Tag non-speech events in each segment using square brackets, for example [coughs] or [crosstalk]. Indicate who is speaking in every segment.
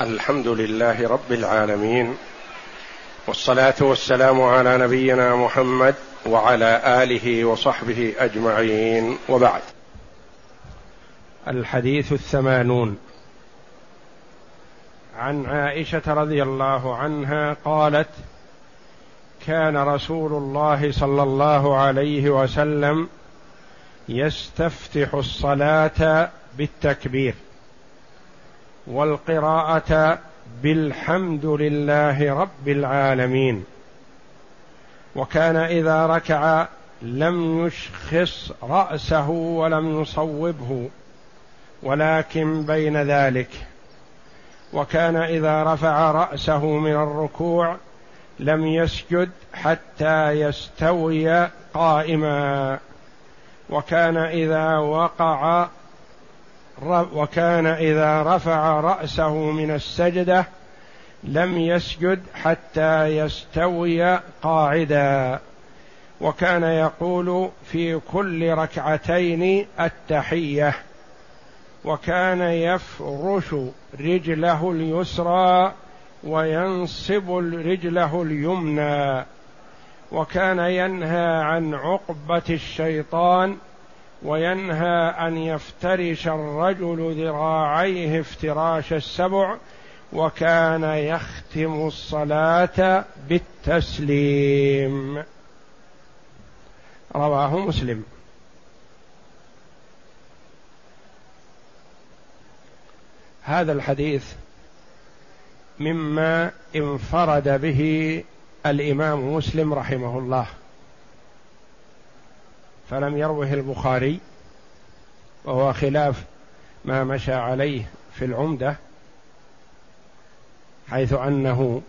Speaker 1: الحمد لله رب العالمين والصلاة والسلام على نبينا محمد وعلى آله وصحبه أجمعين. وبعد. الحديث الثمانون. عن عائشة رضي الله عنها قالت كان رسول الله صلى الله عليه وسلم يستفتح الصلاة بالتكبير. والقراءة بالحمد لله رب العالمين. وكان إذا ركع لم يشخص رأسه ولم يصوبه ولكن بين ذلك وكان إذا رفع رأسه من الركوع لم يسجد حتى يستوي قائما وكان إذا وقع وكان إذا رفع رأسه من السجدة لم يسجد حتى يستوي قاعدا. وكان يقول في كل ركعتين التحية. وكان يفرش رجله اليسرى وينصب رجله اليمنى. وكان ينهى عن عقبة الشيطان وينهى أن يفترش الرجل ذراعيه افتراش السبع وكان يختم الصلاة بالتسليم. رواه مسلم. هذا الحديث مما انفرد به الإمام مسلم رحمه الله. فلم يروه البخاري وهو خلاف ما مشى عليه في العمدة حيث أنه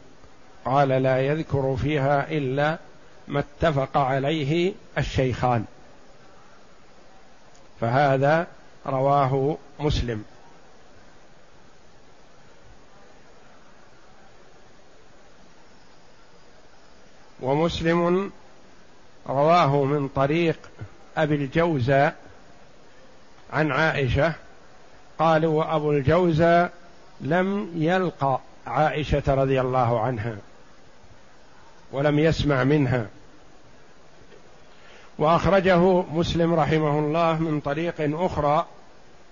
Speaker 1: قال لا يذكر فيها إلا ما اتفق عليه الشيخان. فهذا رواه مسلم. ومسلم رواه من طريق أبي الجوزى عن عائشة قالوا وأبو الجوزى لم يلقى عائشة رضي الله عنها ولم يسمع منها. وأخرجه مسلم رحمه الله من طريق أخرى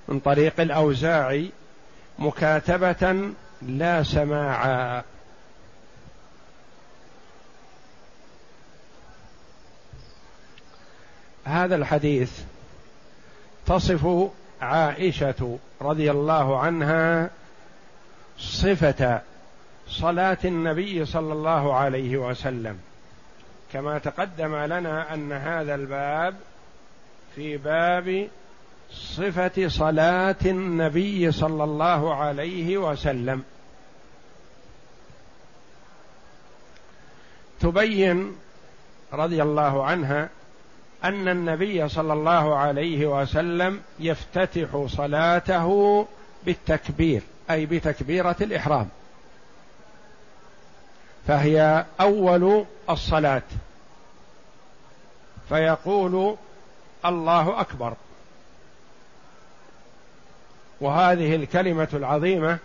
Speaker 1: من طريق الأوزاعي مكاتبة لا سماعا هذا الحديث تصف عائشة رضي الله عنها صفة صلاة النبي صلى الله عليه وسلم. كما تقدم لنا أن هذا الباب في باب صفة صلاة النبي صلى الله عليه وسلم. تبين رضي الله عنها أن النبي صلى الله عليه وسلم يفتتح صلاته بالتكبير أي بتكبيرة الإحرام. فهي أول الصلاة. فيقول الله أكبر. وهذه الكلمة العظيمة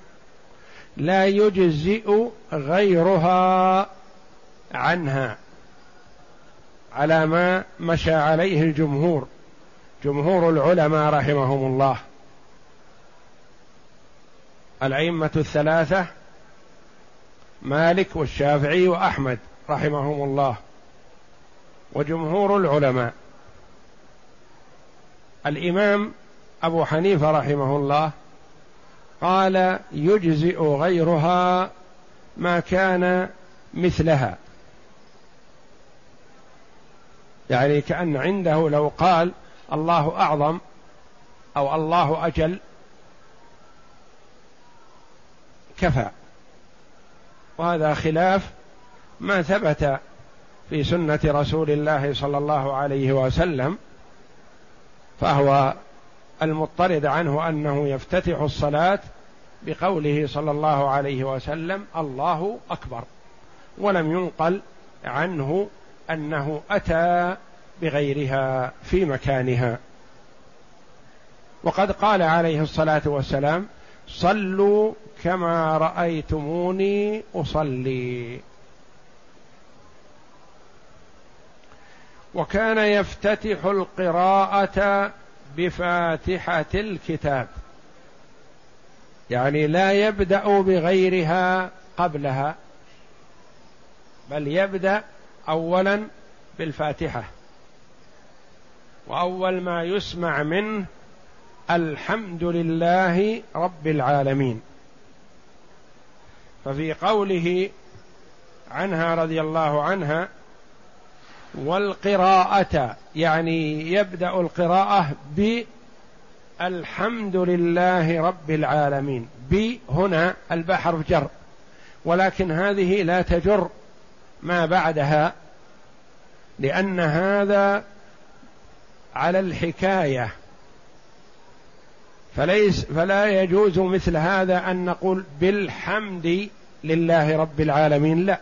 Speaker 1: لا يجزئ غيرها عنها. على ما مشى عليه الجمهور جمهور العلماء رحمهم الله. الأئمة الثلاثة مالك والشافعي وأحمد رحمهم الله وجمهور العلماء. الإمام أبو حنيفة رحمه الله قال يجزئ غيرها ما كان مثلها. يعني كأن عنده لو قال الله أعظم أو الله أجل كفى. وهذا خلاف ما ثبت في سنة رسول الله صلى الله عليه وسلم فهو المضطرد عنه أنه يفتتح الصلاة بقوله صلى الله عليه وسلم الله أكبر ولم ينقل عنه أنه أتى بغيرها في مكانها. وقد قال عليه الصلاة والسلام صلوا كما رأيتموني أصلي. وكان يفتتح القراءة بفاتحة الكتاب. يعني لا يبدأ بغيرها قبلها بل يبدأ اولا بالفاتحة. وأول ما يسمع منه الحمد لله رب العالمين. ففي قوله عنها رضي الله عنها والقراءة يعني يبدأ القراءة بالحمد لله رب العالمين. ب هنا البحر جر ولكن هذه لا تجر. ما بعدها لأن هذا على الحكاية. فليس فلا يجوز مثل هذا أن نقول بالحمد لله رب العالمين لا.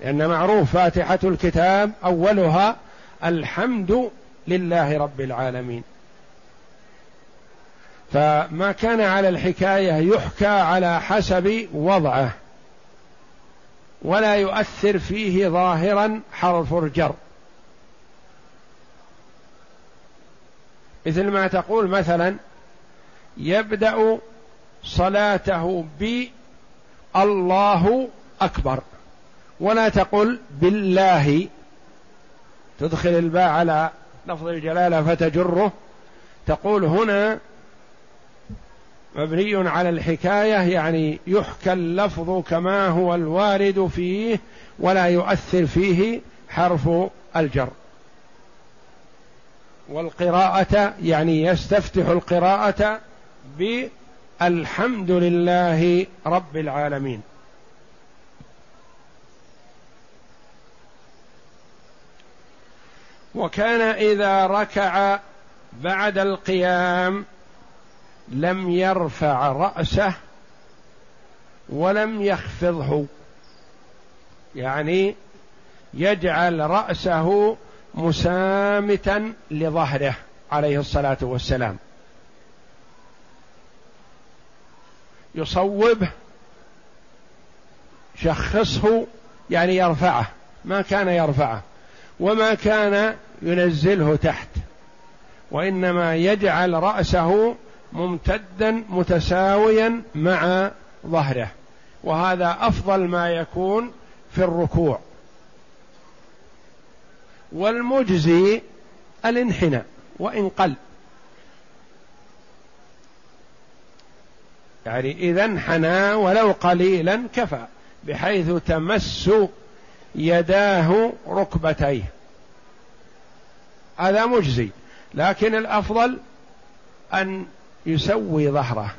Speaker 1: لأن معروف فاتحة الكتاب أولها الحمد لله رب العالمين. فما كان على الحكاية يحكى على حسب وضعه. ولا يؤثر فيه ظاهرا حرف الجر. مثل ما تقول مثلا يبدأ صلاته ب الله أكبر ولا تقل بالله. تدخل الباء على لفظ الجلالة فتجره. تقول هنا مبني على الحكاية يعني يحكى اللفظ كما هو الوارد فيه ولا يؤثر فيه حرف الجر. والقراءة يعني يستفتح القراءة بالحمد لله رب العالمين. وكان إذا ركع بعد القيام لم يرفع رأسه ولم يخفضه. يعني يجعل رأسه مسامتا لظهره عليه الصلاة والسلام. يصوبه شخصه يعني يرفعه. ما كان يرفعه وما كان ينزله تحت. وإنما يجعل رأسه ممتدا متساويا مع ظهره. وهذا أفضل ما يكون في الركوع. والمجزي الانحناء وإن قل. يعني إذا انحنى ولو قليلا كفى بحيث تمس يداه ركبتيه. هذا مجزي. لكن الأفضل أن يسوي ظهره.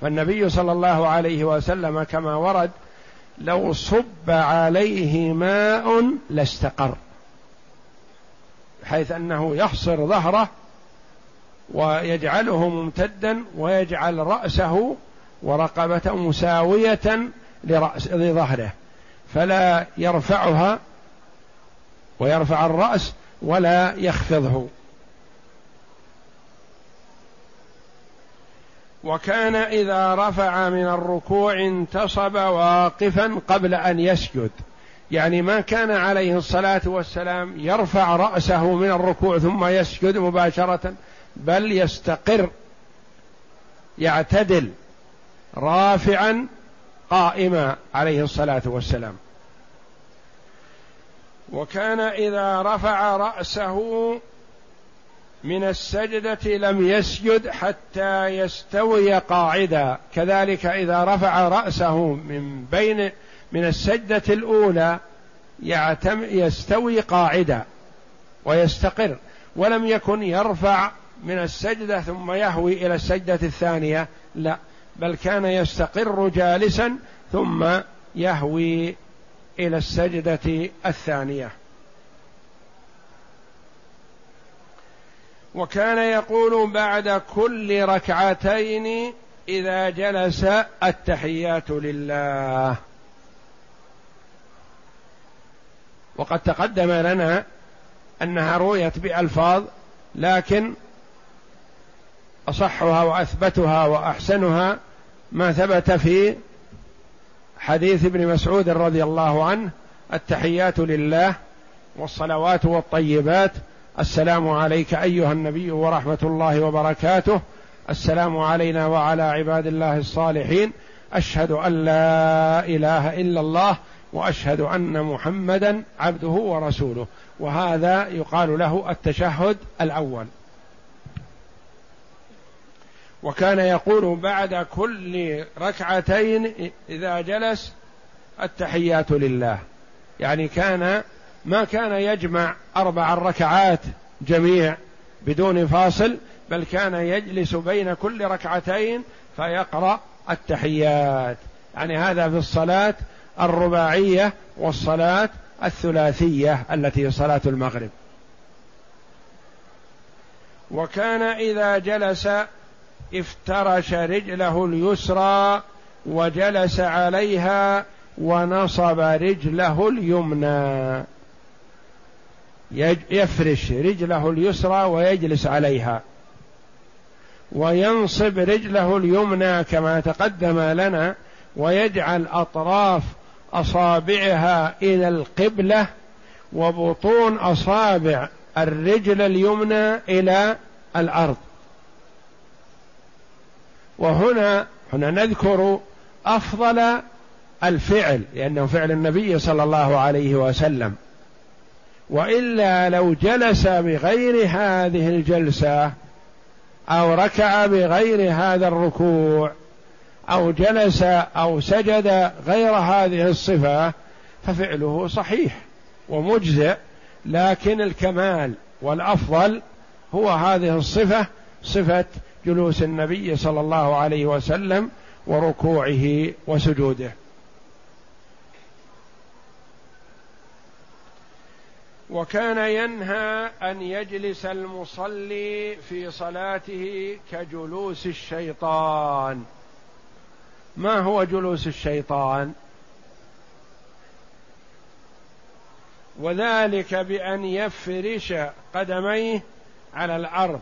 Speaker 1: فالنبي صلى الله عليه وسلم كما ورد لو صب عليه ماء لاستقر. حيث أنه يحصر ظهره ويجعله ممتدا ويجعل رأسه ورقبته مساوية لرأس لظهره. فلا يرفعها ويرفع الرأس ولا يخفضه. وكان إذا رفع من الركوع انتصب واقفا قبل أن يسجد. يعني ما كان عليه الصلاة والسلام يرفع رأسه من الركوع ثم يسجد مباشرة بل يستقر يعتدل رافعا قائما عليه الصلاة والسلام. وكان إذا رفع رأسه من السجدة لم يسجد حتى يستوي قاعدا. كذلك إذا رفع رأسه من بين من السجدة الأولى يعتم يستوي قاعدا ويستقر ولم يكن يرفع من السجدة ثم يهوي إلى السجدة الثانية لا بل كان يستقر جالسا ثم يهوي إلى السجدة الثانية. وكان يقول بعد كل ركعتين إذا جلس التحيات لله. وقد تقدم لنا أنها رويت بألفاظ لكن أصحها وأثبتها وأحسنها ما ثبت في حديث ابن مسعود رضي الله عنه التحيات لله والصلوات والطيبات السلام عليك أيها النبي ورحمة الله وبركاته. السلام علينا وعلى عباد الله الصالحين. أشهد أن لا إله إلا الله وأشهد أن محمدا عبده ورسوله. وهذا يقال له التشهد الأول. وكان يقول بعد كل ركعتين إذا جلس التحيات لله. يعني كان ما كان يجمع أربع ركعات جميع بدون فاصل بل كان يجلس بين كل ركعتين فيقرأ التحيات. يعني هذا في الصلاة الرباعية والصلاة الثلاثية التي صلاة المغرب. وكان إذا جلس افترش رجله اليسرى وجلس عليها ونصب رجله اليمنى. يفرش رجله اليسرى ويجلس عليها. وينصب رجله اليمنى كما تقدم لنا ويجعل أطراف أصابعها إلى القبلة وبطون أصابع الرجل اليمنى إلى الأرض. وهنا هنا نذكر أفضل الفعل لأنه فعل النبي صلى الله عليه وسلم. وإلا لو جلس بغير هذه الجلسة أو ركع بغير هذا الركوع أو جلس أو سجد غير هذه الصفة ففعله صحيح ومجزئ لكن الكمال والأفضل هو هذه الصفة صفة جلوس النبي صلى الله عليه وسلم وركوعه وسجوده. وكان ينهى أن يجلس المصلي في صلاته كجلوس الشيطان. ما هو جلوس الشيطان؟ وذلك بأن يفرش قدميه على الأرض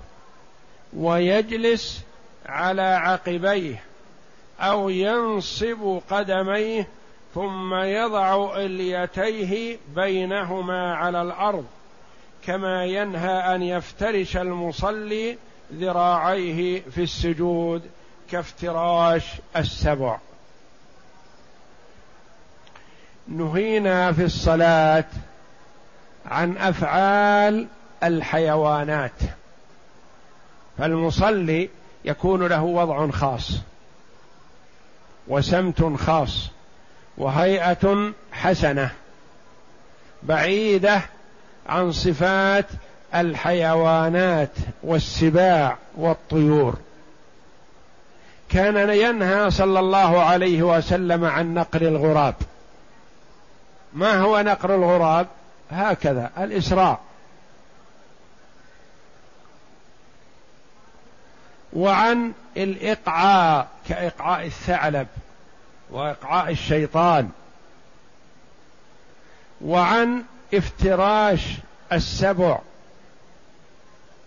Speaker 1: ويجلس على عقبيه أو ينصب قدميه ثم يضع إليتيه بينهما على الأرض كما ينهى أن يفترش المصلي ذراعيه في السجود كافتراش السبع. نهينا في الصلاة عن أفعال الحيوانات. فالمصلي يكون له وضع خاص وسمت خاص. وهيئة حسنة بعيدة عن صفات الحيوانات والسباع والطيور. كان ينهى صلى الله عليه وسلم عن نقر الغراب. ما هو نقر الغراب؟ هكذا الإسراء. وعن الإقعاء كإقعاء الثعلب. وإقعاء الشيطان وعن افتراش السبع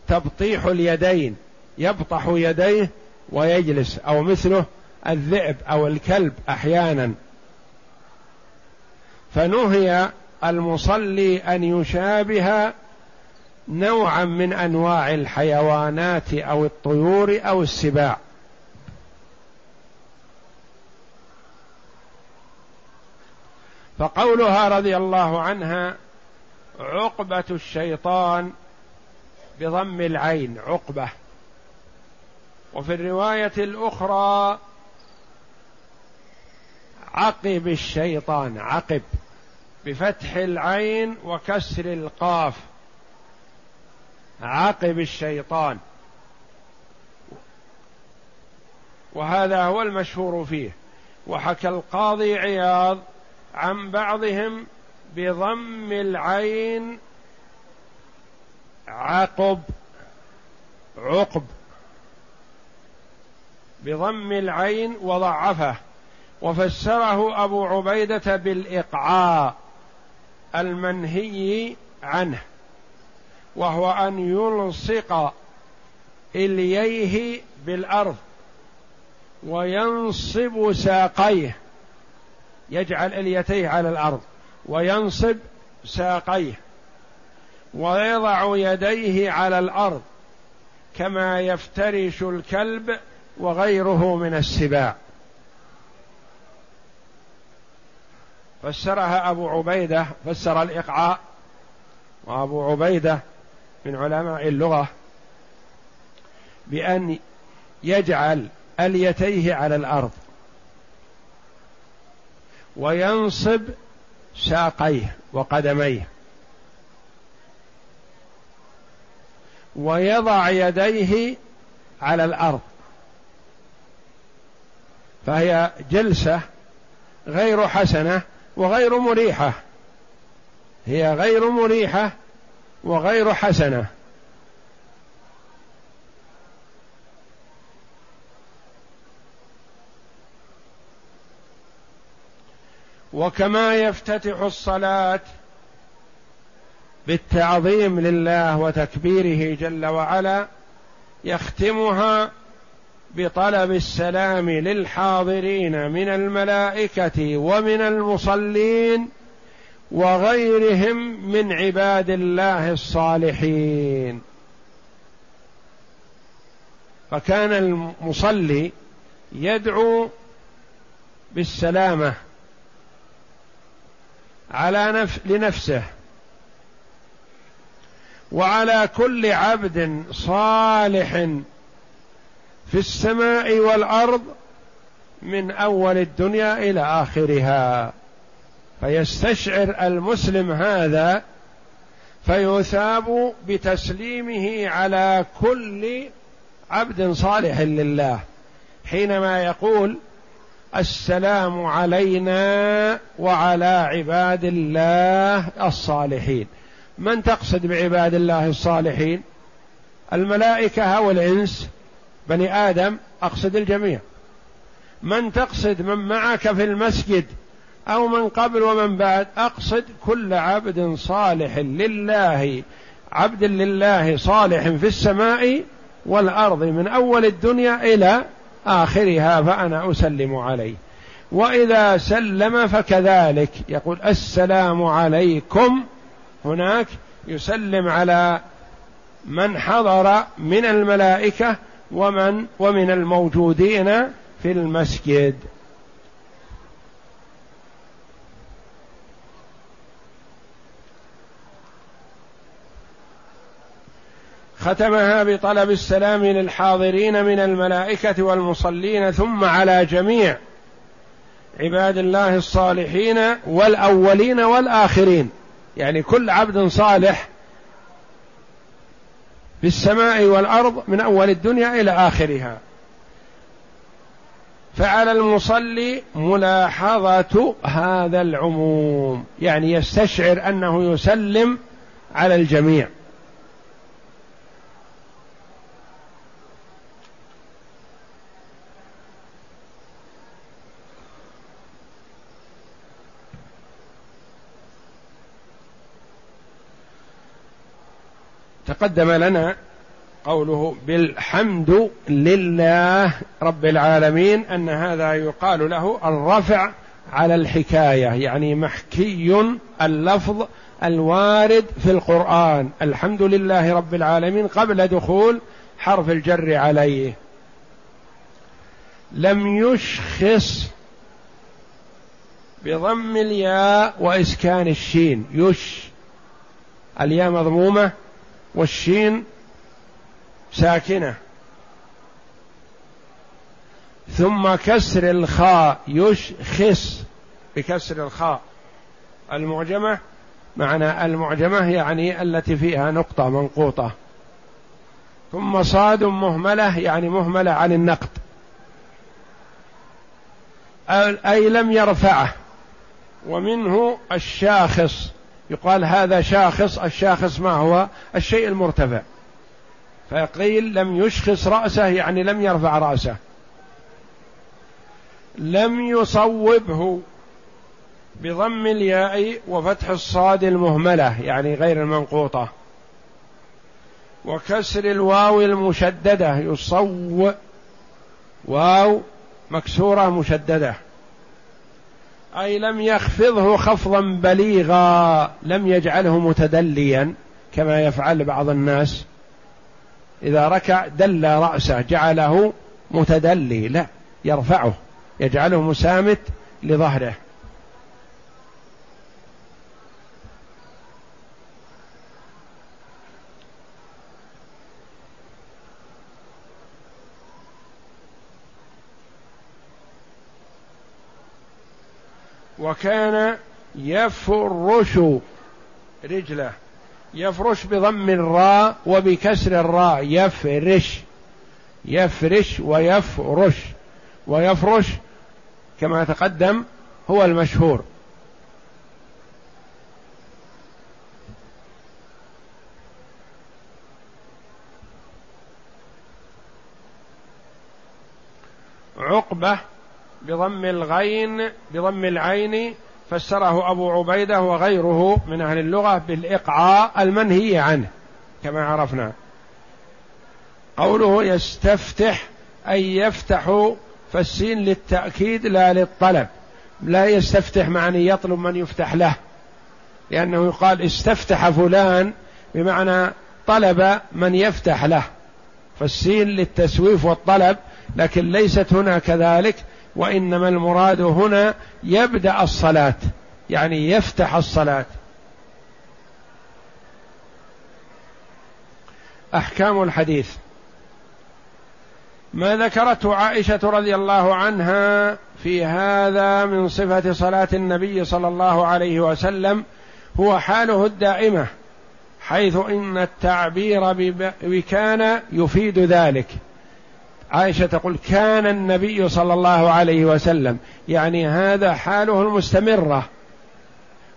Speaker 1: تبطيح اليدين يبطح يديه ويجلس أو مثله الذئب أو الكلب أحيانا. فنهي المصلي أن يشابه نوعا من أنواع الحيوانات أو الطيور أو السباع. فقولها رضي الله عنها عقبة الشيطان بضم العين عقبة. وفي الرواية الأخرى عقب الشيطان عقب بفتح العين وكسر القاف. عقب الشيطان. وهذا هو المشهور فيه. وحكى القاضي عياض عن بعضهم بضم العين عقب عقب. بضم العين وضعفه وفسره أبو عبيدة بالإقعاء المنهي عنه وهو أن يلصق الييه بالأرض وينصب ساقيه. يجعل إليتيه على الأرض وينصب ساقيه ويضع يديه على الأرض كما يفترش الكلب وغيره من السباع. فسرها أبو عبيدة فسر الإقعاء وأبو عبيدة من علماء اللغة بأن يجعل إليتيه على الأرض. وينصب ساقيه وقدميه. ويضع يديه على الأرض. فهي جلسة غير حسنة وغير مريحة. هي غير مريحة وغير حسنة. وكما يفتتح الصلاة بالتعظيم لله وتكبيره جل وعلا يختمها بطلب السلام للحاضرين من الملائكة ومن المصلين وغيرهم من عباد الله الصالحين. فكان المصلي يدعو بالسلامة على نف لنفسه. وعلى كل عبد صالح في السماء والأرض من أول الدنيا إلى آخرها. فيستشعر المسلم هذا فيثاب بتسليمه على كل عبد صالح لله. حينما يقول السلام علينا وعلى عباد الله الصالحين. من تقصد بعباد الله الصالحين؟ الملائكة أو الإنس؟ بني آدم أقصد الجميع. من تقصد من معك في المسجد أو من قبل ومن بعد؟ أقصد كل عبد صالح لله. عبد لله صالح في السماء والأرض من أول الدنيا إلى آخرها فأنا أسلم عليه. وإذا سلم فكذلك. يقول السلام عليكم. هناك يسلم على من حضر من الملائكة ومن ومن الموجودين في المسجد. ختمها بطلب السلام للحاضرين من الملائكة والمصلين ثم على جميع عباد الله الصالحين والأولين والآخرين. يعني كل عبد صالح في السماء والأرض من أول الدنيا إلى آخرها. فعلى المصلي ملاحظة هذا العموم. يعني يستشعر أنه يسلم على الجميع. تقدم لنا قوله بالحمد لله رب العالمين أن هذا يقال له الرفع على الحكاية يعني محكي اللفظ الوارد في القرآن. الحمد لله رب العالمين قبل دخول حرف الجر عليه. لم يشخص بضم الياء وإسكان الشين. يش. الياء مضمومة؟ والشين ساكنة. ثم كسر الخاء يشخص بكسر الخاء. المعجمة معنى المعجمة يعني التي فيها نقطة منقوطة. ثم صاد مهملة يعني مهملة عن النقد. أي لم يرفعه. ومنه الشاخص. يقال هذا شاخص الشاخص ما هو؟ الشيء المرتفع. فقيل لم يشخص رأسه يعني لم يرفع رأسه. لم يصوبه بضم الياء وفتح الصاد المهملة يعني غير المنقوطة. وكسر الواو المشددة يصو واو مكسورة مشددة. أي لم يخفضه خفضا بليغا لم يجعله متدليا كما يفعل بعض الناس. إذا ركع دل رأسه جعله متدلي لا يرفعه يجعله مسامت لظهره. وكان يفرش رجله. يفرش بضم الراء وبكسر الراء. يفرش. يفرش ويفرش. ويفرش كما تقدم هو المشهور. عقبة بضم الغين بضم العين فسره أبو عبيدة وغيره من أهل اللغة بالإقعاء المنهي عنه كما عرفنا. قوله يستفتح أي يفتح فالسين للتأكيد لا للطلب. لا يستفتح معني يطلب من يفتح له لأنه يقال استفتح فلان بمعنى طلب من يفتح له. فالسين للتسويف والطلب لكن ليست هنا كذلك وإنما المراد هنا يبدأ الصلاة يعني يفتح الصلاة. أحكام الحديث. ما ذكرته عائشة رضي الله عنها في هذا من صفة صلاة النبي صلى الله عليه وسلم هو حاله الدائمة حيث إن التعبير بكان يفيد ذلك. عائشة تقول كان النبي صلى الله عليه وسلم يعني هذا حاله المستمرة.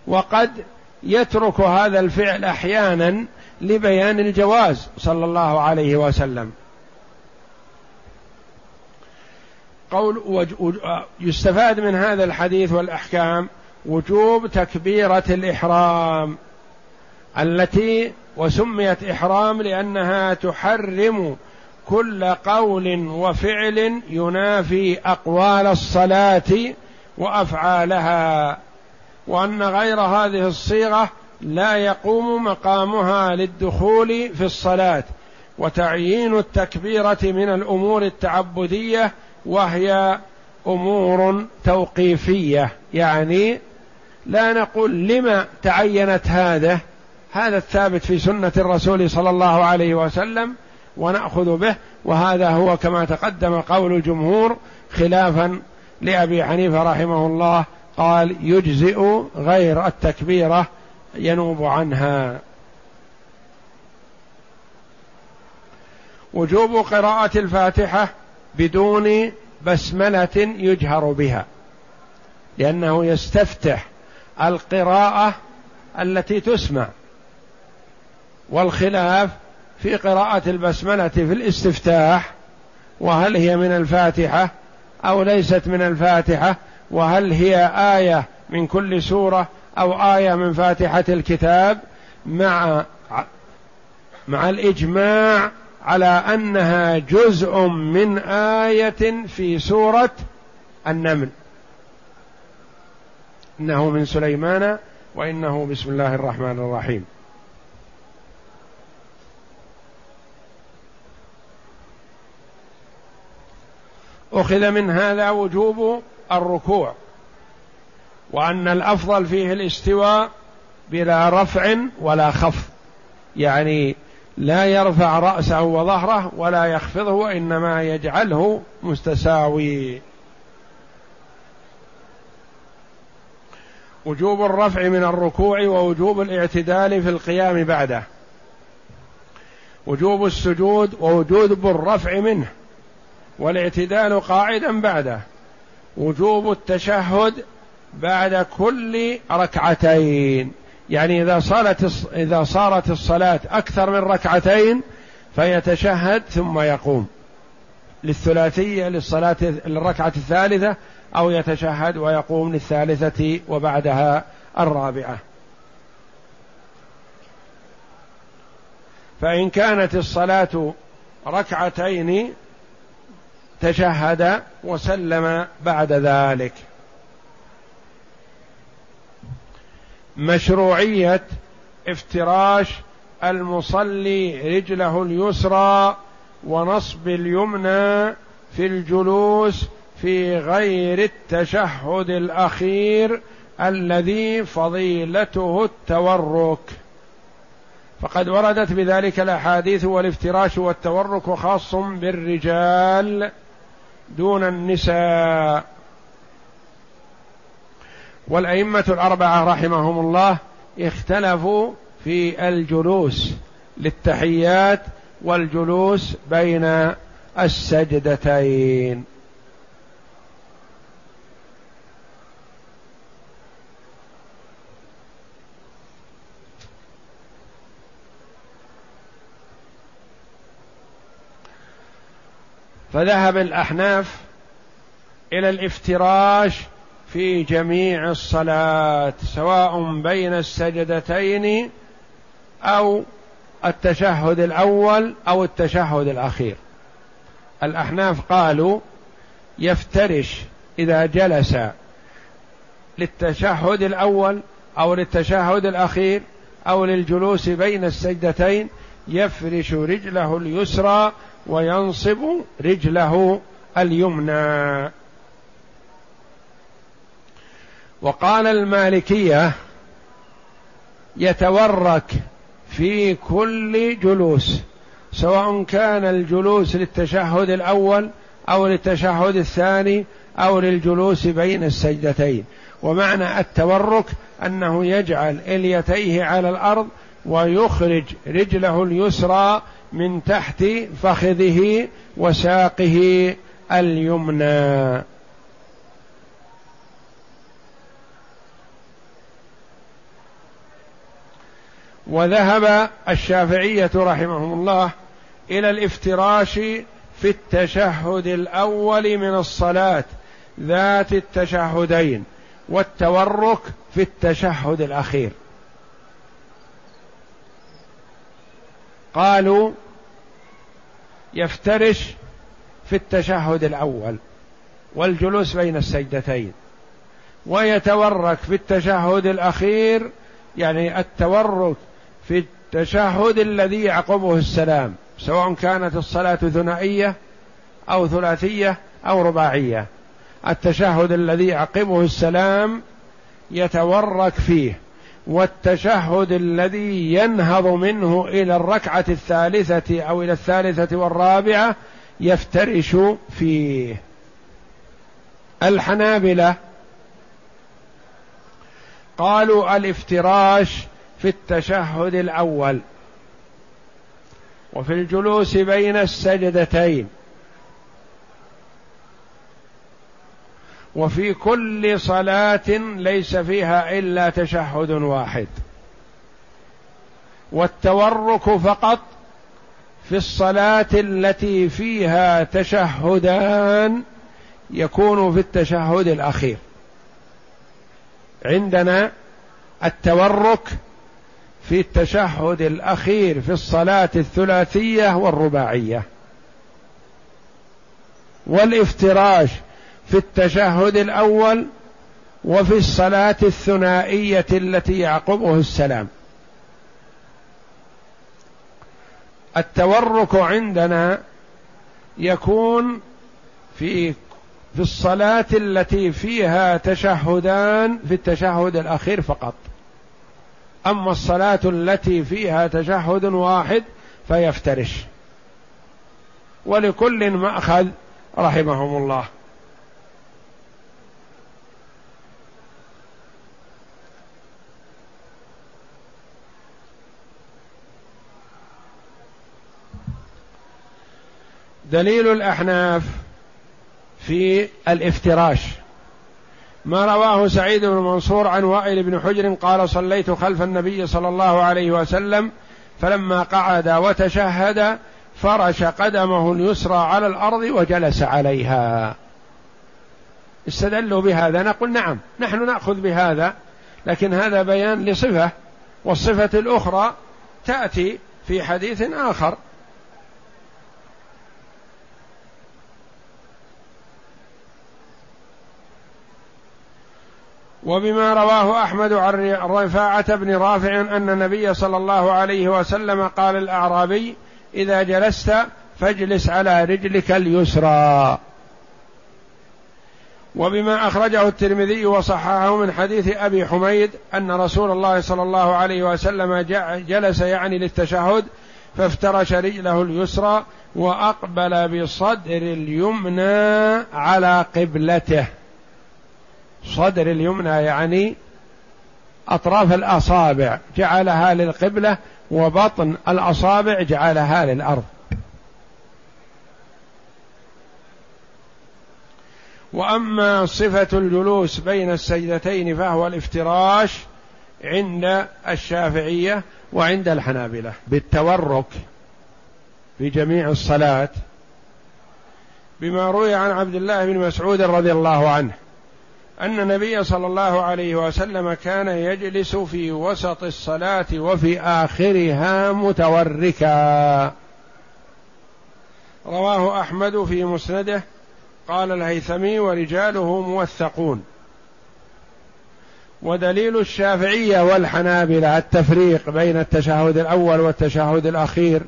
Speaker 1: وقد يترك هذا الفعل أحيانا لبيان الجواز صلى الله عليه وسلم. قول يستفاد من هذا الحديث والأحكام وجوب تكبيرة الإحرام التي وسميت إحرام لأنها تحرم كل قول وفعل ينافي أقوال الصلاة وأفعالها وأن غير هذه الصيغة لا يقوم مقامها للدخول في الصلاة وتعيين التكبيرة من الأمور التعبدية وهي أمور توقيفية. يعني لا نقول لما تعينت هذا هذا الثابت في سنة الرسول صلى الله عليه وسلم ونأخذ به وهذا هو كما تقدم قول الجمهور خلافا لأبي حنيفة رحمه الله قال يجزئ غير التكبيرة ينوب عنها. وجوب قراءة الفاتحة بدون بسملة يجهر بها لأنه يستفتح القراءة التي تسمع والخلاف في قراءة البسملة في الاستفتاح وهل هي من الفاتحة أو ليست من الفاتحة وهل هي آية من كل سورة أو آية من فاتحة الكتاب مع مع الإجماع على أنها جزء من آية في سورة النمل. إنه من سليمان وإنه بسم الله الرحمن الرحيم. أخذ من هذا وجوب الركوع وأن الأفضل فيه الاستواء بلا رفع ولا خفض. يعني لا يرفع رأسه وظهره ولا يخفضه وانما يجعله مستساوي. وجوب الرفع من الركوع ووجوب الاعتدال في القيام بعده. وجوب السجود ووجوب الرفع منه. والاعتدال قاعدا بعده. وجوب التشهد بعد كل ركعتين. يعني إذا صارت إذا صارت الصلاة أكثر من ركعتين فيتشهد ثم يقوم. للثلاثية للصلاة للركعة الثالثة أو يتشهد ويقوم للثالثة وبعدها الرابعة. فإن كانت الصلاة ركعتين تشهد وسلم بعد ذلك. مشروعية افتراش المصلي رجله اليسرى ونصب اليمنى في الجلوس في غير التشهد الأخير الذي فضيلته التورك. فقد وردت بذلك الأحاديث والافتراش والتورك خاص بالرجال دون النساء. والأئمة الأربعة رحمهم الله اختلفوا في الجلوس للتحيات والجلوس بين السجدتين. فذهب الأحناف إلى الافتراش في جميع الصلاة سواء بين السجدتين أو التشهد الأول أو التشهد الأخير. الأحناف قالوا يفترش إذا جلس للتشهد الأول أو للتشهد الأخير أو للجلوس بين السجدتين يفرش رجله اليسرى وينصب رجله اليمنى. وقال المالكية يتورك في كل جلوس سواء كان الجلوس للتشهد الأول أو للتشهد الثاني أو للجلوس بين السجدتين. ومعنى التورك أنه يجعل إليتيه على الأرض ويخرج رجله اليسرى من تحت فخذه وساقه اليمنى. وذهب الشافعية رحمهم الله إلى الافتراش في التشهد الأول من الصلاة ذات التشهدين والتورك في التشهد الأخير. قالوا يفترش في التشهد الأول والجلوس بين السجدتين ويتورك في التشهد الأخير يعني التورك في التشهد الذي يعقبه السلام سواء كانت الصلاة ثنائية أو ثلاثية أو رباعية. التشهد الذي يعقبه السلام يتورك فيه. والتشهد الذي ينهض منه إلى الركعة الثالثة أو إلى الثالثة والرابعة يفترش فيه. الحنابلة قالوا الافتراش في التشهد الأول وفي الجلوس بين السجدتين. وفي كل صلاة ليس فيها إلا تشهد واحد. والتورك فقط في الصلاة التي فيها تشهدان يكون في التشهد الأخير. عندنا التورك في التشهد الأخير في الصلاة الثلاثية والرباعية. والإفتراش في التشهد الأول وفي الصلاة الثنائية التي يعقبه السلام. التورك عندنا يكون في في الصلاة التي فيها تشهدان في التشهد الأخير فقط. أما الصلاة التي فيها تشهد واحد فيفترش. ولكل مأخذ رحمهم الله. دليل الأحناف في الافتراش. ما رواه سعيد بن منصور عن وائل بن حجر قال صليت خلف النبي صلى الله عليه وسلم فلما قعد وتشهد فرش قدمه اليسرى على الأرض وجلس عليها. استدلوا بهذا؟ نقول نعم نحن نأخذ بهذا لكن هذا بيان لصفة والصفة الأخرى تأتي في حديث آخر. وبما رواه أحمد عن رفاعة بن رافع أن النبي صلى الله عليه وسلم قال الأعرابي إذا جلست فاجلس على رجلك اليسرى. وبما أخرجه الترمذي وصححه من حديث أبي حميد أن رسول الله صلى الله عليه وسلم جلس يعني للتشهد فافترش رجله اليسرى وأقبل بصدر اليمنى على قبلته. صدر اليمنى يعني أطراف الأصابع جعلها للقبلة وبطن الأصابع جعلها للأرض. وأما صفة الجلوس بين السجدتين فهو الافتراش عند الشافعية وعند الحنابلة بالتورك في جميع الصلاة بما روي عن عبد الله بن مسعود رضي الله عنه. أن النبي صلى الله عليه وسلم كان يجلس في وسط الصلاة وفي آخرها متوركا. رواه أحمد في مسنده. قال الهيثمي ورجاله موثقون. ودليل الشافعية والحنابلة التفريق بين التشهد الأول والتشهد الأخير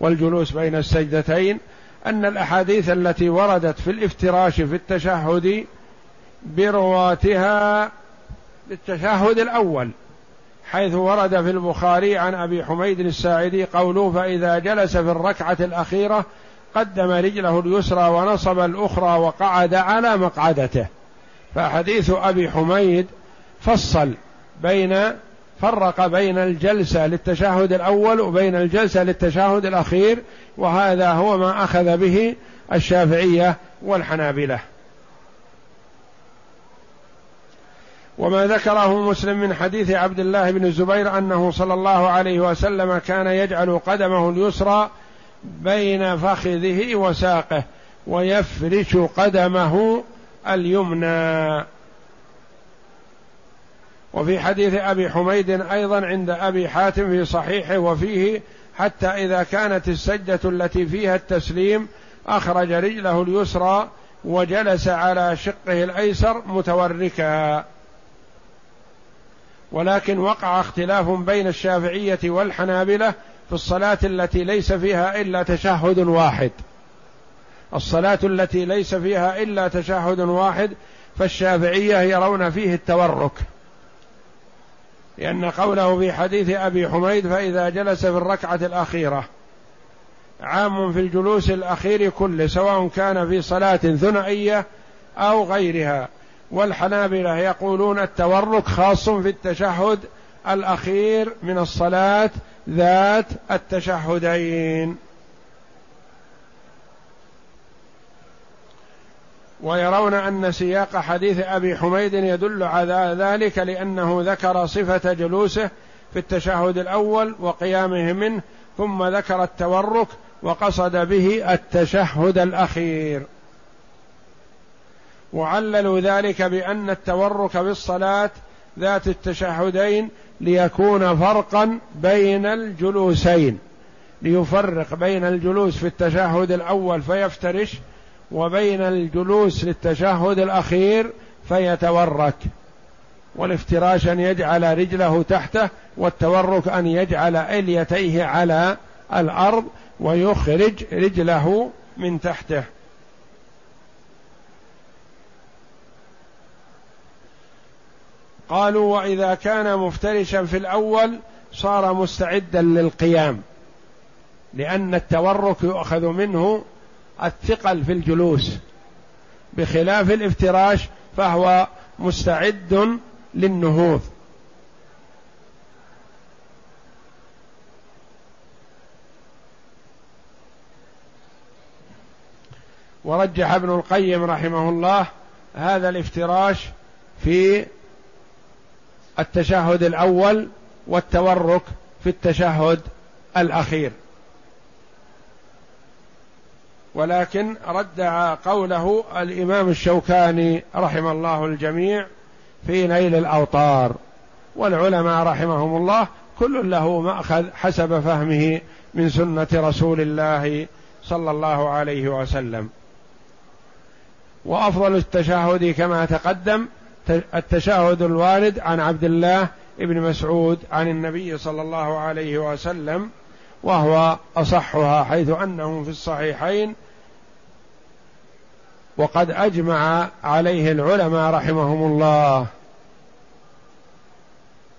Speaker 1: والجلوس بين السجدتين أن الأحاديث التي وردت في الافتراش في التشهد برواتها للتشهد الأول حيث ورد في البخاري عن أبي حميد الساعدي قوله فإذا جلس في الركعة الأخيرة قدم رجله اليسرى ونصب الأخرى وقعد على مقعدته فحديث أبي حميد فصل بين فرق بين الجلسة للتشهد الأول وبين الجلسة للتشهد الأخير وهذا هو ما أخذ به الشافعية والحنابلة. وما ذكره مسلم من حديث عبد الله بن الزبير أنه صلى الله عليه وسلم كان يجعل قدمه اليسرى بين فخذه وساقه ويفرش قدمه اليمنى. وفي حديث أبي حميد أيضا عند أبي حاتم في صحيحه وفيه حتى إذا كانت السجدة التي فيها التسليم أخرج رجله اليسرى وجلس على شقه الأيسر متوركا. ولكن وقع اختلاف بين الشافعية والحنابلة في الصلاة التي ليس فيها إلا تشهد واحد. الصلاة التي ليس فيها إلا تشهد واحد فالشافعية يرون فيه التورك. لأن قوله في حديث أبي حميد فإذا جلس في الركعة الأخيرة عام في الجلوس الأخير كله سواء كان في صلاة ثنائية أو غيرها والحنابلة يقولون التورك خاص في التشهد الأخير من الصلاة ذات التشهدين. ويرون أن سياق حديث أبي حميد يدل على ذلك لأنه ذكر صفة جلوسه في التشهد الأول وقيامه منه ثم ذكر التورك وقصد به التشهد الأخير. وعللوا ذلك بأن التورك بالصلاة ذات التشهدين ليكون فرقا بين الجلوسين ليفرق بين الجلوس في التشهد الأول فيفترش وبين الجلوس للتشهد الأخير فيتورك. والافتراش أن يجعل رجله تحته والتورك أن يجعل إليتيه على الأرض ويخرج رجله من تحته. قالوا وإذا كان مفترشا في الأول صار مستعدا للقيام لأن التورك يؤخذ منه الثقل في الجلوس بخلاف الافتراش فهو مستعد للنهوض. ورجح ابن القيم رحمه الله هذا الافتراش في التشهد الأول والتورك في التشهد الأخير. ولكن ردع قوله الإمام الشوكاني رحم الله الجميع في نيل الأوطار والعلماء رحمهم الله كل له مأخذ حسب فهمه من سنة رسول الله صلى الله عليه وسلم. وأفضل التشهد كما تقدم التشهد الوارد عن عبد الله بن مسعود عن النبي صلى الله عليه وسلم وهو أصحها حيث انه في الصحيحين وقد أجمع عليه العلماء رحمهم الله.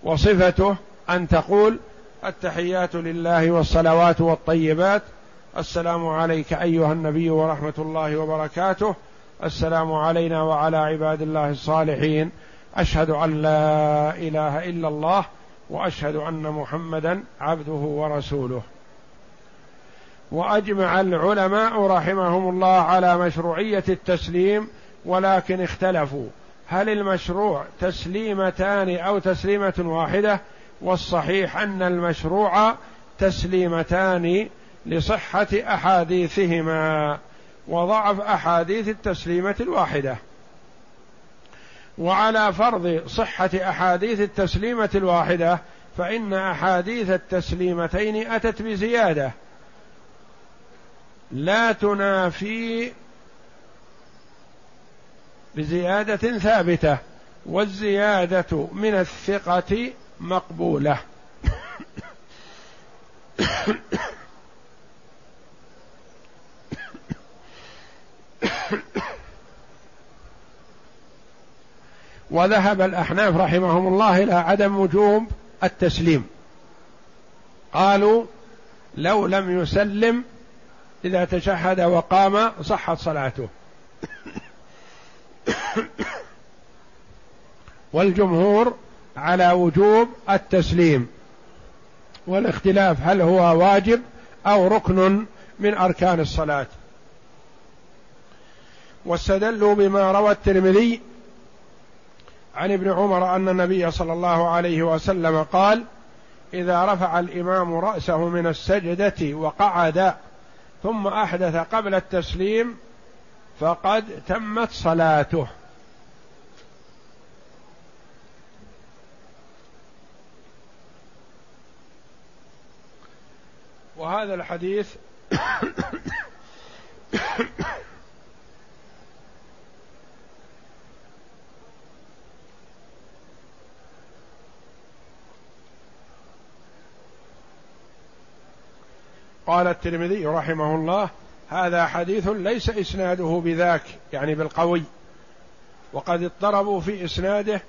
Speaker 1: وصفته أن تقول التحيات لله والصلوات والطيبات السلام عليك أيها النبي ورحمة الله وبركاته السلام علينا وعلى عباد الله الصالحين. أشهد أن لا إله إلا الله وأشهد أن محمدا عبده ورسوله. وأجمع العلماء رحمهم الله على مشروعية التسليم ولكن اختلفوا. هل المشروع تسليمتان أو تسليمة واحدة؟ والصحيح أن المشروع تسليمتان لصحة أحاديثهما. وضعف أحاديث التسليمة الواحدة. وعلى فرض صحة أحاديث التسليمة الواحدة فإن أحاديث التسليمتين أتت بزيادة. لا تنافي بزيادة ثابتة والزيادة من الثقة مقبولة. [coughs] [coughs] وذهب الأحناف رحمهم الله إلى عدم وجوب التسليم. قالوا لو لم يسلم إذا تشهد وقام صحت صلاته. [coughs] والجمهور على وجوب التسليم. والاختلاف هل هو واجب أو ركن من أركان الصلاة. واستدلوا بما روى الترمذي عن ابن عمر ان النبي صلى الله عليه وسلم قال اذا رفع الامام راسه من السجده وقعد ثم احدث قبل التسليم فقد تمت صلاته وهذا الحديث قال الترمذي رحمه الله هذا حديث ليس إسناده بذاك يعني بالقوي. وقد اضطربوا في إسناده.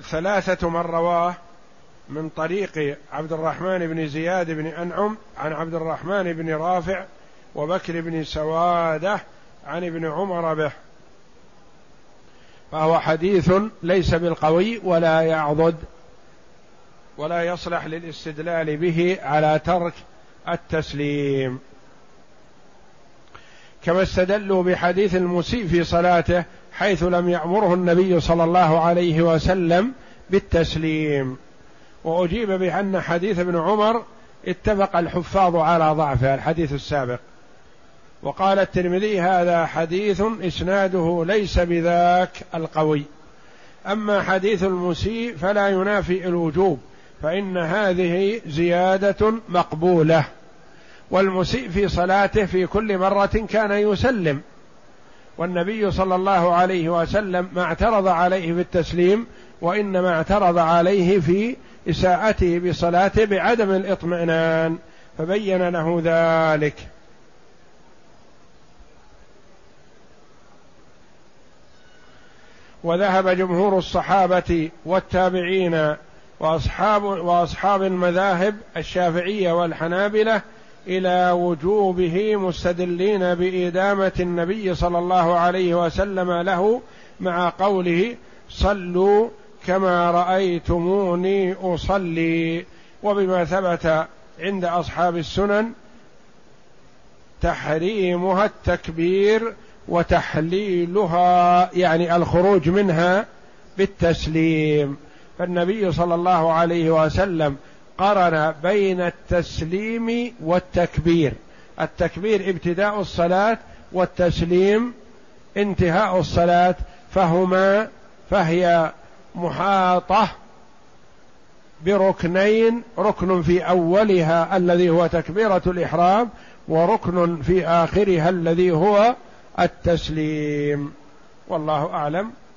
Speaker 1: ثلاثة من رواه من طريق عبد الرحمن بن زياد بن أنعم عن عبد الرحمن بن رافع وبكر بن سوادة عن ابن عمر به. فهو حديث ليس بالقوي ولا يعضد. ولا يصلح للاستدلال به على ترك التسليم. كما استدلوا بحديث المسيء في صلاته حيث لم يأمره النبي صلى الله عليه وسلم بالتسليم. وأجيب بأن حديث ابن عمر اتفق الحفاظ على ضعفه الحديث السابق. وقال الترمذي هذا حديث إسناده ليس بذاك القوي. أما حديث المسيء فلا ينافي الوجوب. فإن هذه زيادة مقبولة والمسيء في صلاته في كل مرة كان يسلم والنبي صلى الله عليه وسلم ما اعترض عليه في التسليم وإنما اعترض عليه في إساءته بصلاته بعدم الاطمئنان فبين له ذلك. وذهب جمهور الصحابة والتابعين واصحاب وأصحاب المذاهب الشافعية والحنابلة إلى وجوبه مستدلين بإدامة النبي صلى الله عليه وسلم له مع قوله صلوا كما رأيتموني أصلي وبما ثبت عند أصحاب السنن تحريمها التكبير وتحليلها يعني الخروج منها بالتسليم. فالنبي صلى الله عليه وسلم قرن بين التسليم والتكبير. التكبير ابتداء الصلاة والتسليم انتهاء الصلاة فهما فهي محاطة بركنين ركن في أولها الذي هو تكبيرة الإحرام وركن في آخرها الذي هو التسليم. والله أعلم.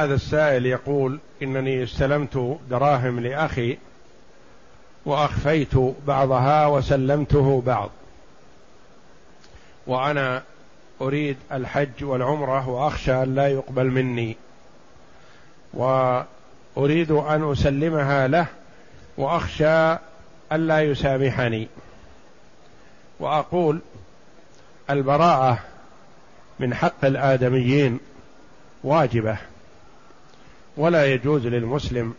Speaker 1: هذا السائل يقول إنني استلمت دراهم لأخي وأخفيت بعضها وسلمته بعض. وأنا أريد الحج والعمرة وأخشى أن لا يقبل مني. وأريد أن أسلمها له وأخشى الا يسامحني. وأقول البراءة من حق الآدميين واجبة. ولا يجوز للمسلم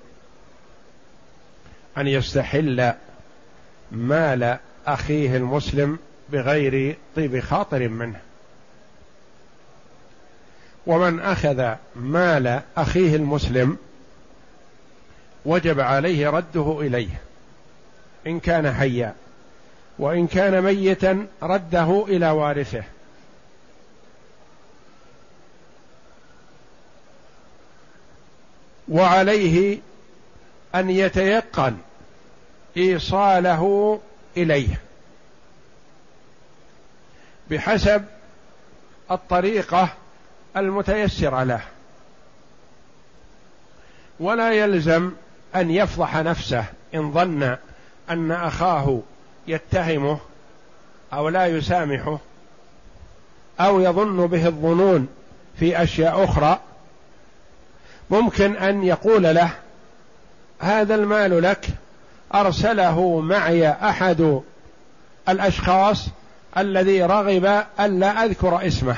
Speaker 1: أن يستحل مال أخيه المسلم بغير طيب خاطر منه. ومن أخذ مال أخيه المسلم وجب عليه رده إليه إن كان حيا وإن كان ميتا رده إلى وارثه. وعليه أن يتيقن إيصاله إليه بحسب الطريقة المتيسرة له. ولا يلزم أن يفضح نفسه إن ظن أن أخاه يتهمه أو لا يسامحه أو يظن به الظنون في أشياء أخرى ممكن أن يقول له هذا المال لك أرسله معي أحد الأشخاص الذي رغب الا أذكر اسمه.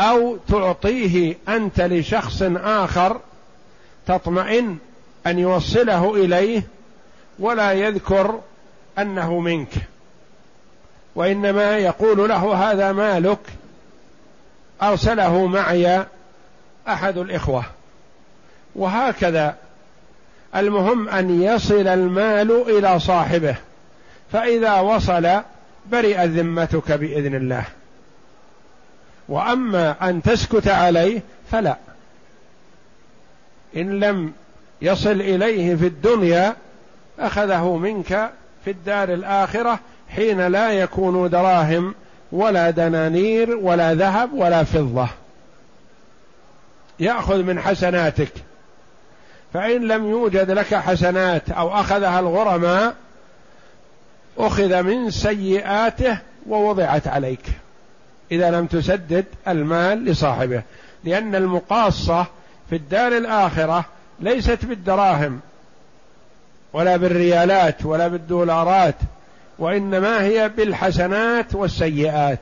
Speaker 1: أو تعطيه أنت لشخص آخر تطمئن أن يوصله إليه ولا يذكر أنه منك. وإنما يقول له هذا مالك. أرسله معي أحد الإخوة. وهكذا المهم أن يصل المال إلى صاحبه. فإذا وصل برئت ذمتك بإذن الله. وأما أن تسكت عليه فلا. إن لم يصل إليه في الدنيا أخذه منك في الدار الآخرة حين لا يكون دراهم ولا دنانير ولا ذهب ولا فضة. يأخذ من حسناتك. فإن لم يوجد لك حسنات أو أخذها الغرماء أخذ من سيئاته ووضعت عليك. إذا لم تسدد المال لصاحبه. لأن المقاصة في الدار الآخرة ليست بالدراهم ولا بالريالات ولا بالدولارات. وإنما هي بالحسنات والسيئات.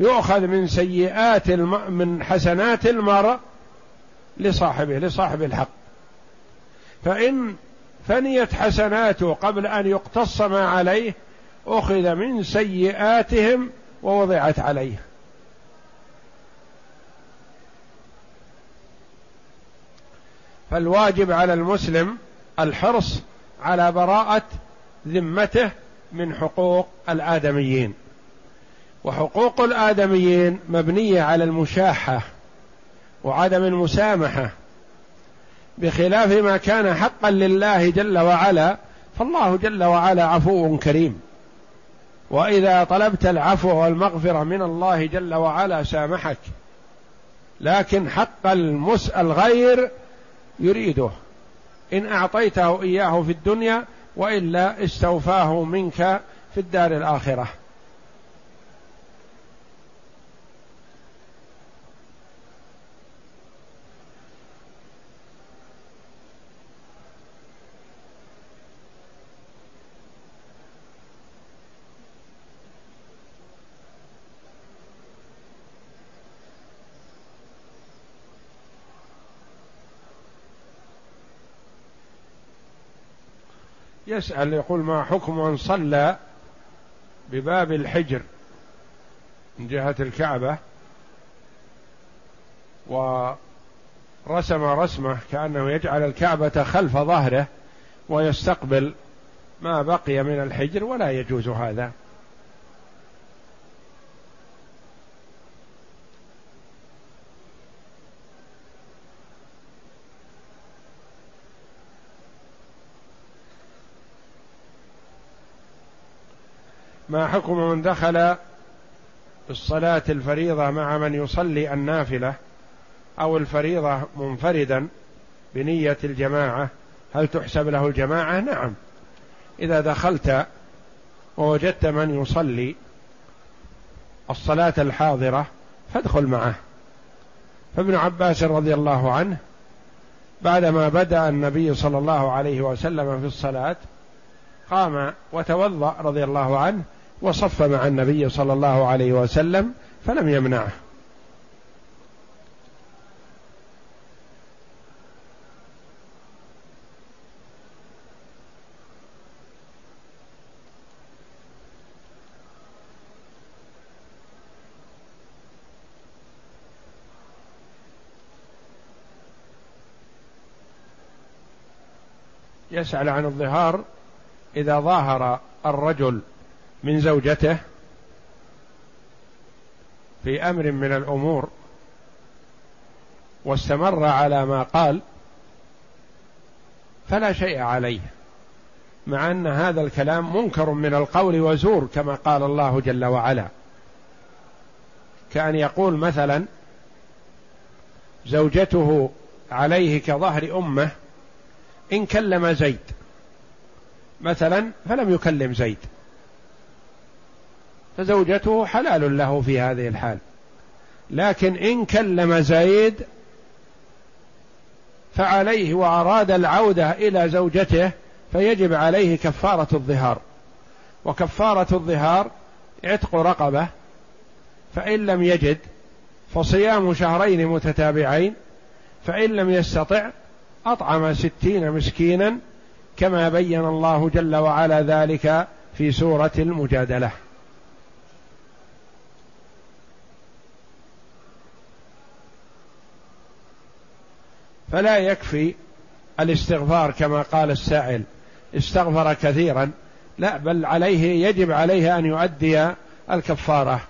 Speaker 1: يؤخذ من سيئات الم... من حسنات المرء لصاحبه لصاحب الحق. فإن فنيت حسناته قبل أن يقتص ما عليه أخذ من سيئاتهم ووضعت عليه. فالواجب على المسلم الحرص على براءة ذمته من حقوق الآدميين. وحقوق الآدميين مبنية على المشاحة وعدم المسامحة. بخلاف ما كان حقا لله جل وعلا فالله جل وعلا عفو كريم. وإذا طلبت العفو والمغفرة من الله جل وعلا سامحك. لكن حق المس الغير يريده. إن أعطيته إياه في الدنيا وإلا استوفاه منك في الدار الآخرة. يسأل يقول ما حكم من صلى بباب الحجر من جهة الكعبة ورسم رسمه كأنه يجعل الكعبة خلف ظهره ويستقبل ما بقي من الحجر ولا يجوز هذا. ما حكم من دخل الصلاة الفريضة مع من يصلي النافلة أو الفريضة منفردا بنية الجماعة؟ هل تحسب له الجماعة؟ نعم. إذا دخلت ووجدت من يصلي الصلاة الحاضرة فادخل معه. فابن عباس رضي الله عنه بعدما بدأ النبي صلى الله عليه وسلم في الصلاة قام وتوضأ رضي الله عنه وصف مع النبي صلى الله عليه وسلم فلم يمنعه. يسأل عن الظهار إذا ظاهر الرجل من زوجته في أمر من الأمور واستمر على ما قال فلا شيء عليه مع أن هذا الكلام منكر من القول وزور كما قال الله جل وعلا. كأن يقول مثلا زوجته عليه كظهر أمه إن كلم زيد مثلا فلم يكلم زيد. فزوجته حلال له في هذه الحال. لكن إن كلم زيد فعليه وأراد العودة إلى زوجته فيجب عليه كفارة الظهار. وكفارة الظهار عتق رقبة فإن لم يجد فصيام شهرين متتابعين فإن لم يستطع أطعم ستين مسكينا كما بين الله جل وعلا ذلك في سورة المجادلة. فلا يكفي الاستغفار كما قال السائل. استغفر كثيرا. لا بل عليه يجب عليه أن يؤدي الكفارة.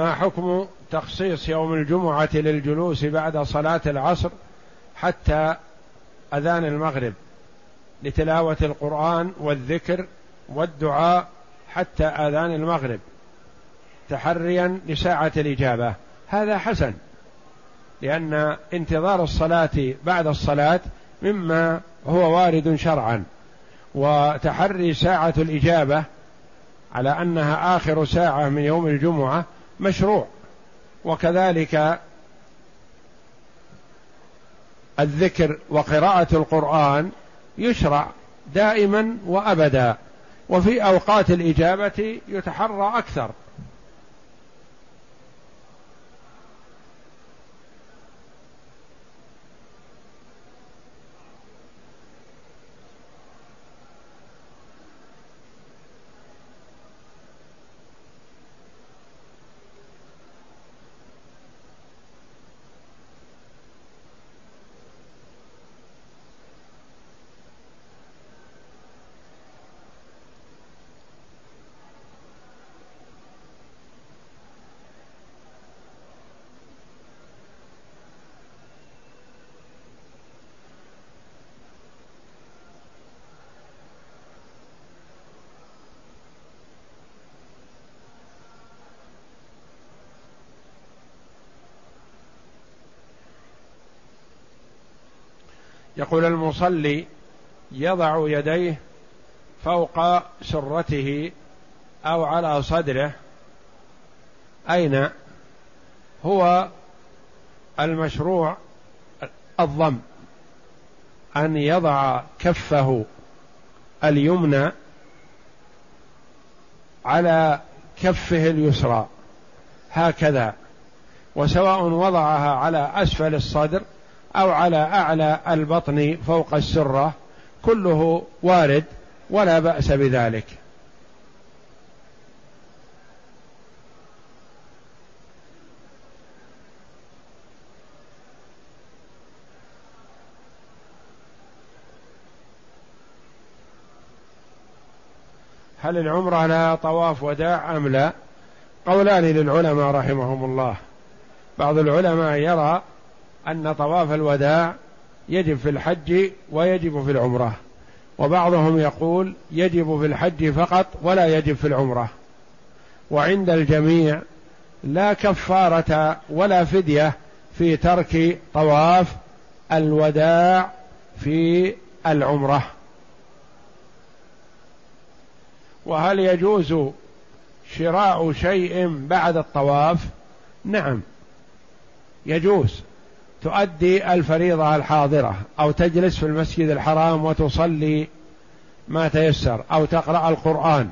Speaker 1: ما حكم تخصيص يوم الجمعة للجلوس بعد صلاة العصر حتى أذان المغرب لتلاوة القرآن والذكر والدعاء حتى أذان المغرب تحريا لساعة الإجابة؟ هذا حسن لأن انتظار الصلاة بعد الصلاة مما هو وارد شرعا وتحري ساعة الإجابة على أنها آخر ساعة من يوم الجمعة مشروع وكذلك الذكر وقراءة القرآن يشرع دائما وأبدا وفي أوقات الإجابة يتحرى أكثر. يقول المصلي يضع يديه فوق سرته أو على صدره. أين هو المشروع الضم؟ أن يضع كفه اليمنى على كفه اليسرى. هكذا. وسواء وضعها على أسفل الصدر أو على أعلى البطن فوق السرة كله وارد ولا بأس بذلك. هل العمرة لها طواف وداع أم لا؟ قولان للعلماء رحمهم الله. بعض العلماء يرى أن طواف الوداع يجب في الحج ويجب في العمرة. وبعضهم يقول يجب في الحج فقط ولا يجب في العمرة. وعند الجميع لا كفارة ولا فدية في ترك طواف الوداع في العمرة. وهل يجوز شراء شيء بعد الطواف؟ نعم يجوز. تؤدي الفريضة الحاضرة أو تجلس في المسجد الحرام وتصلي ما تيسر أو تقرأ القرآن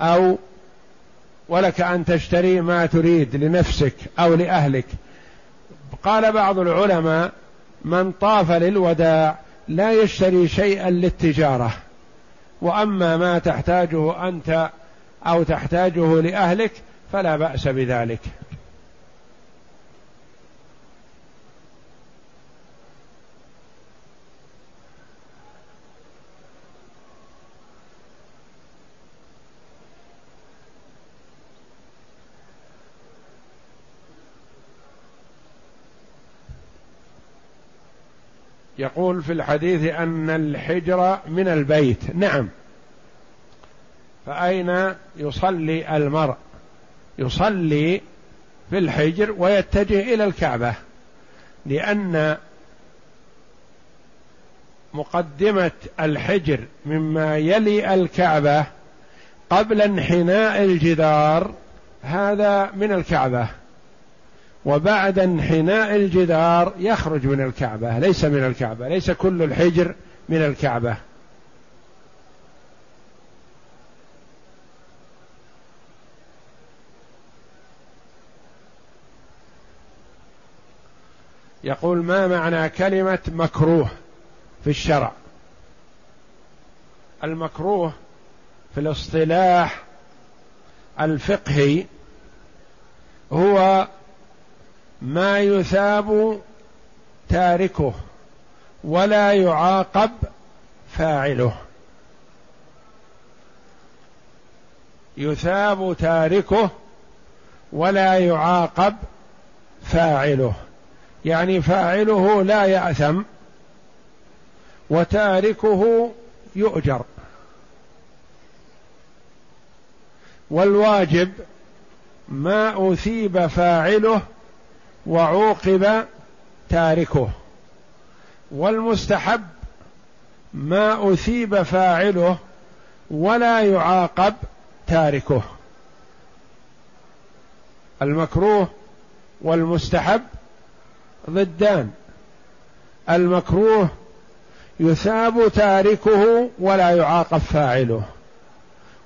Speaker 1: أو ولك أن تشتري ما تريد لنفسك أو لأهلك. قال بعض العلماء من طاف للوداع لا يشتري شيئا للتجارة وأما ما تحتاجه أنت أو تحتاجه لأهلك فلا بأس بذلك. يقول في الحديث أن الحجر من البيت. نعم. فأين يصلي المرء؟ يصلي في الحجر ويتجه إلى الكعبة لأن مقدمة الحجر مما يلي الكعبة قبل انحناء الجدار هذا من الكعبة. وبعد انحناء الجدار يخرج من الكعبة ليس من الكعبة ليس كل الحجر من الكعبة. يقول ما معنى كلمة مكروه في الشرع؟ المكروه في الاصطلاح الفقهي هو ما يثاب تاركه ولا يعاقب فاعله. يثاب تاركه ولا يعاقب فاعله. يعني فاعله لا يأثم وتاركه يؤجر. والواجب ما أثيب فاعله وعوقب تاركه. والمستحب ما أثيب فاعله ولا يعاقب تاركه. المكروه والمستحب ضدان. المكروه يثاب تاركه ولا يعاقب فاعله.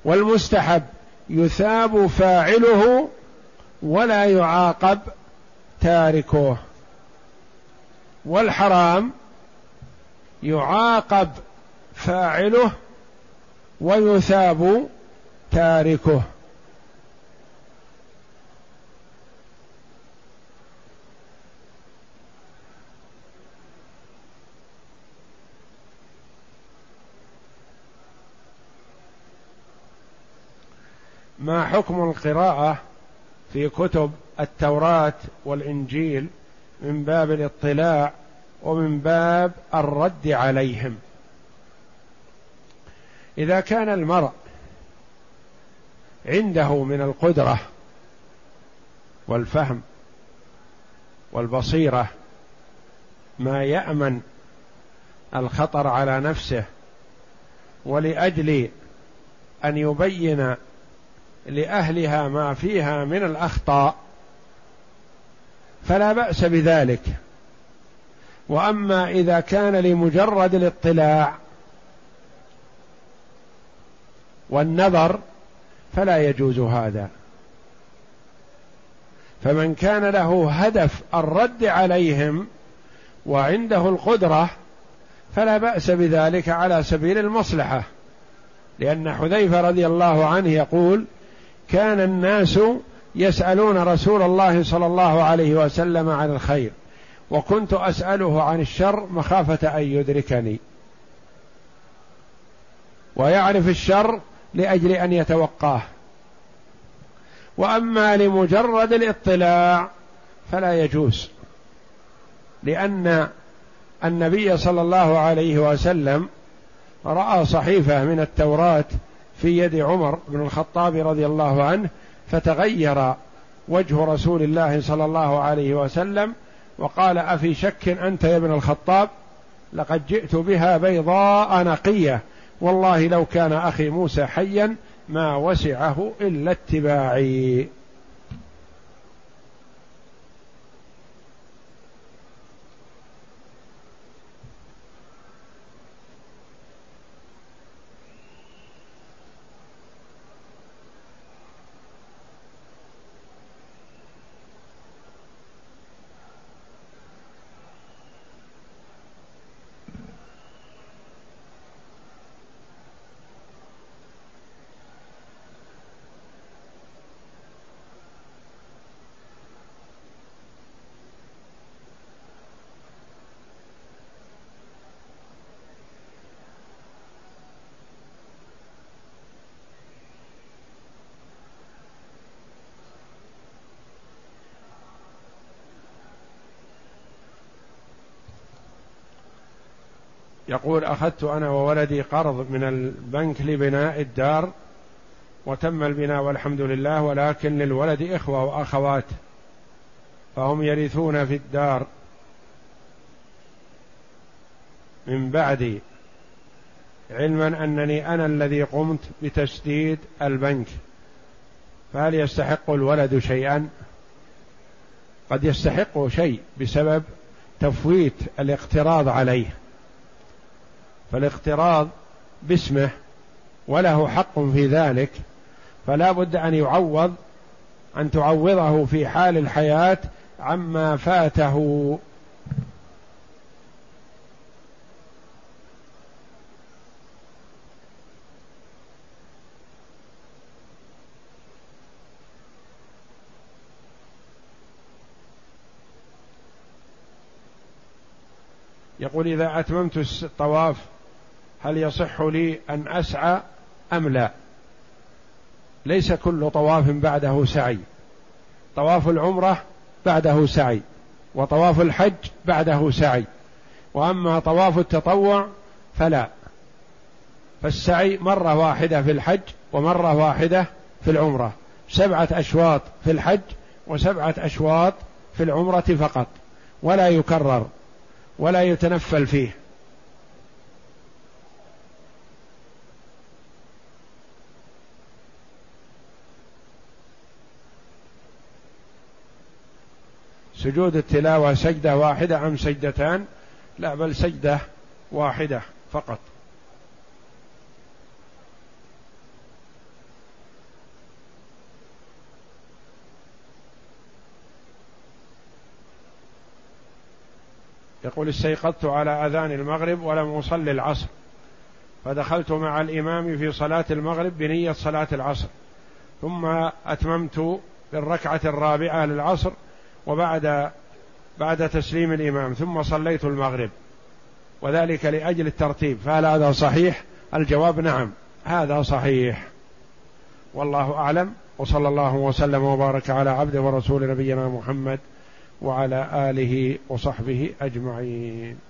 Speaker 1: والمستحب يثاب فاعله ولا يعاقب تاركه. والحرام يعاقب فاعله ويثاب تاركه. ما حكم القراءة في كتب التوراة والإنجيل من باب الاطلاع ومن باب الرد عليهم. إذا كان المرء عنده من القدرة والفهم والبصيرة ما يأمن الخطر على نفسه ولأجل أن يبين لأهلها ما فيها من الأخطاء فلا بأس بذلك. وأما إذا كان لمجرد الاطلاع والنظر فلا يجوز هذا. فمن كان له هدف الرد عليهم وعنده القدرة فلا بأس بذلك على سبيل المصلحة. لأن حذيفة رضي الله عنه يقول كان الناس يسألون رسول الله صلى الله عليه وسلم عن الخير وكنت أسأله عن الشر مخافة أن يدركني. ويعرف الشر لأجل أن يتوقاه. وأما لمجرد الاطلاع فلا يجوز لأن النبي صلى الله عليه وسلم رأى صحيفة من التوراة في يد عمر بن الخطاب رضي الله عنه فتغير وجه رسول الله صلى الله عليه وسلم وقال أفي شك أنت يا ابن الخطاب؟ لقد جئت بها بيضاء نقية. والله لو كان أخي موسى حيا ما وسعه إلا اتباعي. يقول أخذت أنا وولدي قرض من البنك لبناء الدار وتم البناء والحمد لله ولكن للولد إخوة وأخوات فهم يرثون في الدار. من بعدي علما أنني أنا الذي قمت بتسديد البنك فهل يستحق الولد شيئا؟ قد يستحق شيء بسبب تفويت الاقتراض عليه. فالاقتراض باسمه وله حق في ذلك فلا بد أن يعوض أن تعوضه في حال الحياة عما فاته. يقول إذا أتممت الطواف هل يصح لي أن أسعى أم لا؟ ليس كل طواف بعده سعي. طواف العمرة بعده سعي وطواف الحج بعده سعي وأما طواف التطوع فلا. فالسعي مرة واحدة في الحج ومرة واحدة في العمرة. سبعة أشواط في الحج وسبعة أشواط في العمرة فقط ولا يكرر ولا يتنفل فيه. سجود التلاوة سجدة واحدة أم سجدتان؟ لا بل سجدة واحدة فقط. يقول استيقظت على أذان المغرب ولم أصلي العصر فدخلت مع الإمام في صلاة المغرب بنية صلاة العصر ثم أتممت بالركعة الرابعة للعصر وبعد بعد تسليم الإمام ثم صليت المغرب وذلك لأجل الترتيب. فهل هذا صحيح؟ الجواب نعم هذا صحيح. والله أعلم وصلى الله وسلم وبارك على عبد ورسول نبينا محمد وعلى آله وصحبه أجمعين.